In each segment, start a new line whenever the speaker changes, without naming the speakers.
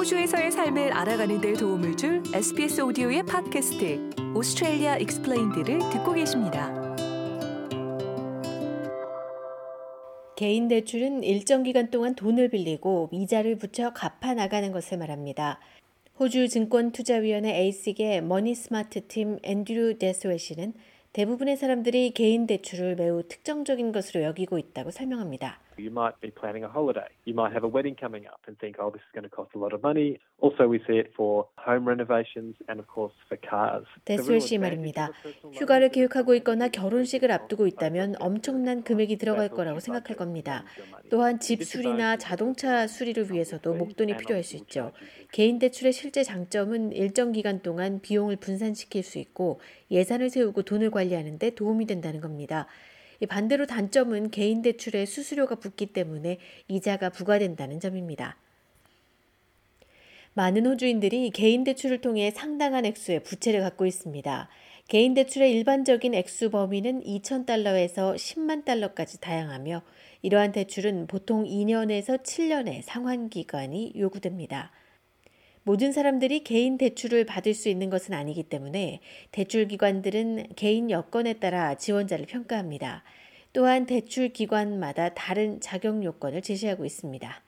호주에서의 삶을 알아가는 데 도움을 줄 SBS 오디오의 팟캐스트 Australia Explained를 듣고 계십니다.
개인 대출은 일정 기간 동안 돈을 빌리고 이자를 붙여 갚아 나가는 것을 말합니다. 호주 증권투자위원회 ASIC의 Moneysmart 팀 앤드류 데스웰 씨는 대부분의 사람들이 개인 대출을 매우 특정적인 것으로 여기고 있다고 설명합니다.
You might be planning a holiday. You might have a wedding coming up and think, oh, this is going to cost a lot of money. Also, we see it for home renovations and, of course, for cars.
데스웰 씨 말입니다. 휴가를 계획하고 있거나 결혼식을 앞두고 있다면 엄청난 금액이 들어갈 거라고 생각할 겁니다. 또한 집 수리나 자동차 수리를 위해서도 목돈이 필요할 수 있죠. 개인 대출의 실제 장점은 일정 기간 동안 비용을 분산시킬 수 있고 예산을 세우고 돈을 관리하는 데 도움이 된다는 겁니다. 반대로 단점은 개인 대출에 수수료가 붙기 때문에 이자가 부과된다는 점입니다. 많은 호주인들이 개인 대출을 통해 상당한 액수의 부채를 갖고 있습니다. 개인 대출의 일반적인 액수 범위는 2,000달러에서 10만 달러까지 다양하며 이러한 대출은 보통 2년에서 7년의 상환 기간이 요구됩니다. 모든 사람들이 개인 대출을 받을 수 있는 것은 아니기 때문에 대출 기관들은 개인 여건에 따라 지원자를 평가합니다. 또한 대출 기관마다 다른 자격 요건을 제시하고 있습니다.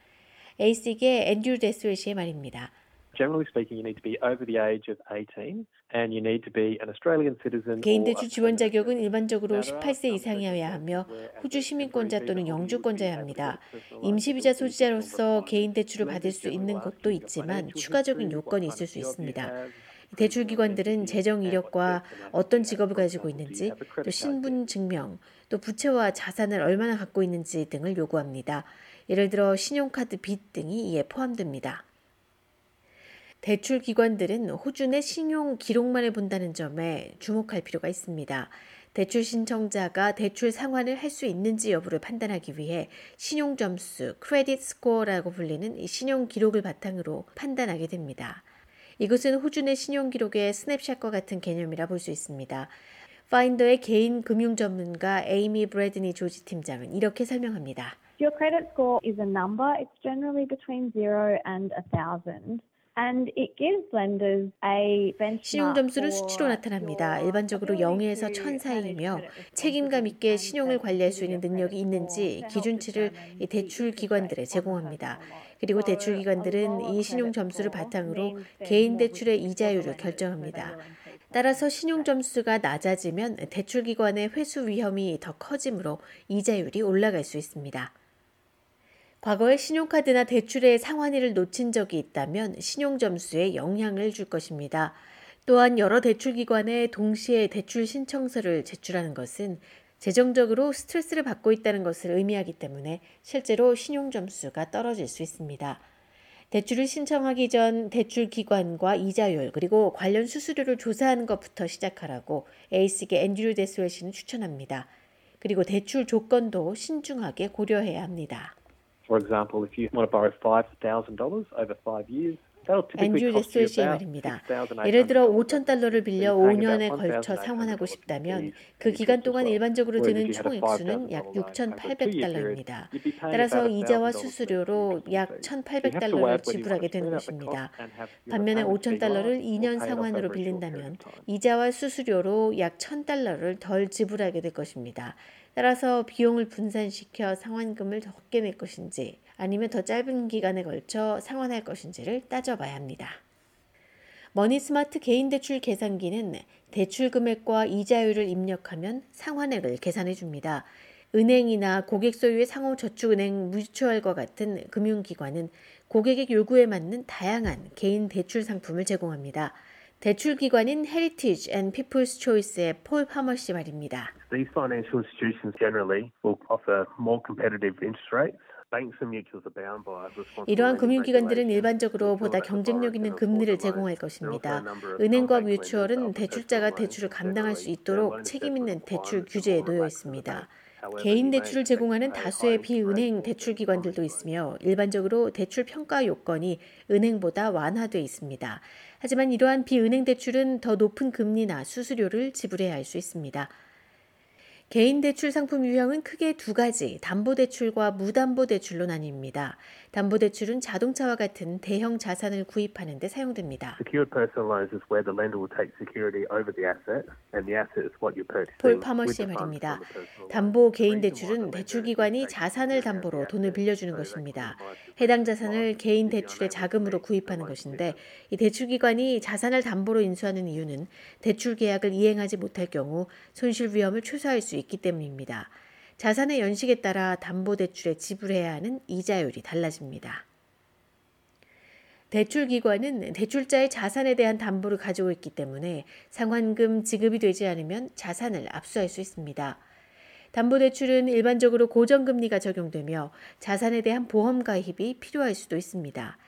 에이식의 앤드류 데스웨시의 말입니다.
Generally speaking, you need to be over the age of 18 and you need to be an Australian citizen.
개인 대출 지원 자격은 일반적으로 18세 이상이어야 하며 호주 시민권자 또는 영주권자여야 합니다. 임시 비자 소지자로서 개인 대출을 받을 수 있는 곳도 있지만 추가적인 요건이 있을 수 있습니다. 대출 기관들은 재정 이력과 어떤 직업을 가지고 있는지, 또 신분 증명, 또 부채와 자산을 얼마나 갖고 있는지 등을 요구합니다. 예를 들어 신용카드 빚 등이 이에 포함됩니다. 대출 기관들은 내 신용 기록만을 본다는 점에 주목할 필요가 있습니다. 대출 신청자가 대출 상환을 할 수 있는지 여부를 판단하기 위해 신용 점수, 크레딧 스코어라고 불리는 이 신용 기록을 바탕으로 판단하게 됩니다. 이것은 호주 내 신용 기록의 스냅샷과 같은 개념이라 볼 수 있습니다. 파인더의 개인 금융 전문가 에이미 브래드니 조지 팀장은 이렇게 설명합니다.
Your credit score is a number. It's generally between 0 and 1000.
신용 점수는 수치로 나타납니다. 일반적으로 0에서 1000 사이이며 책임감 있게 신용을 관리할 수 있는 능력이 있는지 기준치를 대출 기관들에 제공합니다. 그리고 대출 기관들은 이 신용 점수를 바탕으로 개인 대출의 이자율을 결정합니다. 따라서 신용 점수가 낮아지면 대출 기관의 회수 위험이 더 커지므로 이자율이 올라갈 수 있습니다. 과거에 신용카드나 대출의 상환일을 놓친 적이 있다면 신용점수에 영향을 줄 것입니다. 또한 여러 대출기관에 동시에 대출 신청서를 제출하는 것은 재정적으로 스트레스를 받고 있다는 것을 의미하기 때문에 실제로 신용점수가 떨어질 수 있습니다. 대출을 신청하기 전 대출 기관과 이자율 그리고 관련 수수료를 조사하는 것부터 시작하라고 에이스계 앤드류 데스웰 씨는 추천합니다. 그리고 대출 조건도 신중하게 고려해야 합니다.
For example, if you want to borrow $5,000 over five years,
앤드류 레스웰 씨의 말입니다. 예를 들어 5천 달러를 빌려 5년에 걸쳐 상환하고 싶다면 그 기간 동안 일반적으로 드는 총 액수는 약 6,800달러입니다. 따라서 이자와 수수료로 약 1,800달러를 지불하게 되는 것입니다. 반면에 5천 달러를 2년 상환으로 빌린다면 이자와 수수료로 약 1,000달러를 덜 지불하게 될 것입니다. 따라서 비용을 분산시켜 상환금을 적게 낼 것인지 아니면 더 짧은 기간에 걸쳐 상환할 것인지를 따져봐야 합니다. 머니스마트 개인대출 계산기는 대출 금액과 이자율을 입력하면 상환액을 계산해 줍니다. 은행이나 고객 소유의 상호저축은행 뮤추얼과 같은 금융기관은 고객의 요구에 맞는 다양한 개인 대출 상품을 제공합니다. 대출 기관인 Heritage and People's Choice의 폴 파머 씨 말입니다.
These financial institutions generally will offer more competitive interest rates.
이러한 금융기관들은 일반적으로 보다 경쟁력 있는 금리를 제공할 것입니다. 은행과 뮤추얼은 대출자가 대출을 감당할 수 있도록 책임 있는 대출 규제에 놓여 있습니다. 개인 대출을 제공하는 다수의 비은행 대출 기관들도 있으며 일반적으로 대출 평가 요건이 은행보다 완화되어 있습니다. 하지만 이러한 비은행 대출은 더 높은 금리나 수수료를 지불해야 할 수 있습니다. 개인 대출 상품 유형은 크게 두 가지, 담보대출과 무담보대출로 나뉩니다. 담보대출은 자동차와 같은 대형 자산을 구입하는 데 사용됩니다.
Secured personal loans is where the lender will take security over the asset, and the asset is what you're purchasing.
폴 파머 씨의 말입니다. 담보 개인 대출은 대출기관이 자산을 담보로 돈을 빌려주는 것입니다. 해당 자산을 개인 대출의 자금으로 구입하는 것인데 이 대출기관이 자산을 담보로 인수하는 이유는 대출 계약을 이행하지 못할 경우 손실 위험을 최소화할 수 있기 때문입니다. 자산의 연식에 따라 담보대출에 지불해야 하는 이자율이 달라집니다. 대출 기관은 대출자의 자산에 대한 담보를 가지고 있기 때문에 상환금 지급이 되지 않으면 자산을 압수할 수 있습니다. 담보대출은 일반적으로 고정금리가 적용되며 자산에 대한 보험 가입이 필요할 수도 있습니다.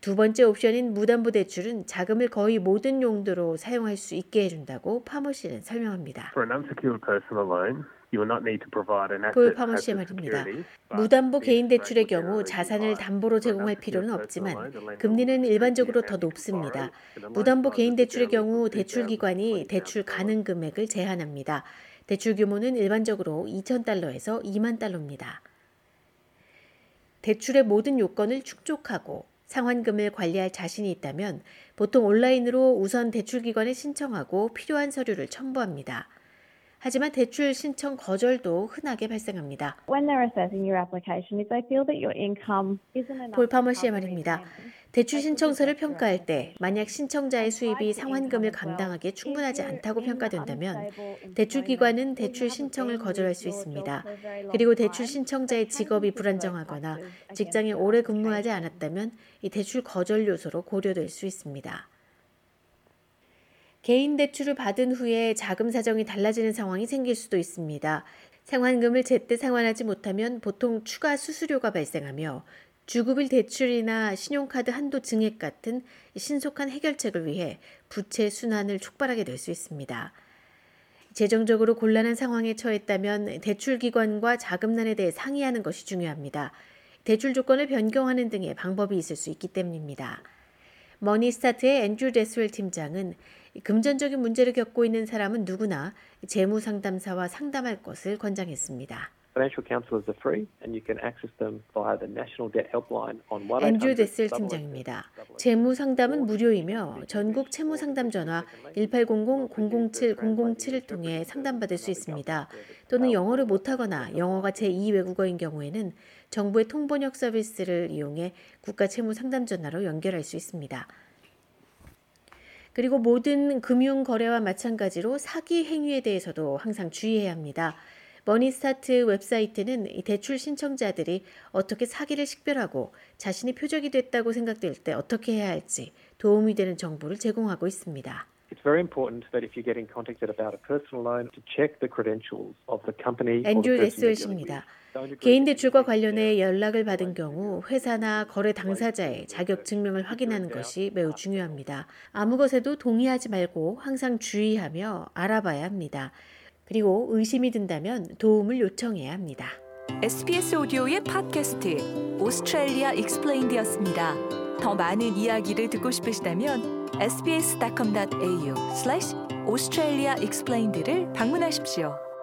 두 번째 옵션인 무담보 대출은 자금을 거의 모든 용도로 사용할 수 있게 해준다고 파머 씨는 설명합니다.
For an unsecured personal loan, you will not need to provide an
폴 파머 씨의 말입니다. 무담보 개인 대출의 경우 자산을. 담보로 제공할 필요는 없지만 금리는 일반적으로 더 높습니다. 무담보 개인 대출의 경우
from
대출 기관이
$2,000
대출
to $20,000.
가능 금액을 제한합니다. 대출 규모는 일반적으로 2,000달러에서 2만 달러입니다. 대출의 모든 요건을 충족하고 상환금을 관리할 자신이 있다면 보통 온라인으로 우선 대출기관에 신청하고 필요한 서류를 첨부합니다. 하지만 대출 신청 거절도 흔하게 발생합니다.
When they're assessing your application, if they feel that your income isn't enough
폴
to
파머 씨의 말입니다. 대출 신청서를 평가할 때 만약 신청자의 수입이 상환금을 감당하기에 충분하지 않다고 평가된다면 대출 기관은
or you
대출 신청을 거절할 수 있습니다. 그리고 대출 신청자의 직업이 불안정하거나 직장에 오래 근무하지. 않았다면 이 대출 거절 요소로 고려될 수 있습니다. 개인 대출을 받은 후에 자금 사정이 달라지는 상황이 생길 수도 있습니다. 상환금을 제때 상환하지 못하면 보통 추가 수수료가 발생하며 주급일 대출이나 신용카드 한도 증액 같은 신속한 해결책을 위해 부채 순환을 촉발하게 될 수 있습니다. 재정적으로 곤란한 상황에 처했다면 대출기관과 자금난에 대해 상의하는 것이 중요합니다. 대출 조건을 변경하는 등의 방법이 있을 수 있기 때문입니다. 머니스타트의 앤드류 데스웰 팀장은 금전적인 문제를 겪고 있는 사람은 누구나 재무 상담사와 상담할 것을 권장했습니다.
Financial counsellors are free and you can access them via the National Debt Helpline on 1
앤드류 데슬 팀장입니다. 재무 상담은 무료이며 전국 채무 상담 전화 1800-007-007을 통해 상담받을 수 있습니다. 또는 영어를 못하거나 영어가 제2 외국어인 경우에는 정부의 통번역 서비스를 이용해 국가 채무 상담 전화로 연결할 수 있습니다. 그리고 모든 금융 거래와 마찬가지로 사기 행위에 대해서도 항상 주의해야 합니다. Moneysmart 웹사이트는 이 대출 신청자들이 어떻게 사기를 식별하고 자신이 표적이 됐다고 생각될 때 어떻게 해야 할지 도움이 되는 정보를 제공하고 있습니다.
It's very important that if you're getting contacted about a personal loan, to check the credentials of the company or
앤드류
the person
데스웰
you're dealing
씨입니다.
with. Don't agree
개인 대출과 관련해. 연락을 받은 경우 회사나 거래 당사자의 자격 증명을 확인하는 것이 매우 중요합니다. 아무 것에도 동의하지 말고 항상 주의하며 알아봐야 합니다. 그리고 의심이 든다면 도움을 요청해야 합니다.
SBS 오디오의 팟캐스트 Australia Explained였습니다. 더 많은 이야기를 듣고 싶으시다면 sbs.com.au/australia explained를 방문하십시오.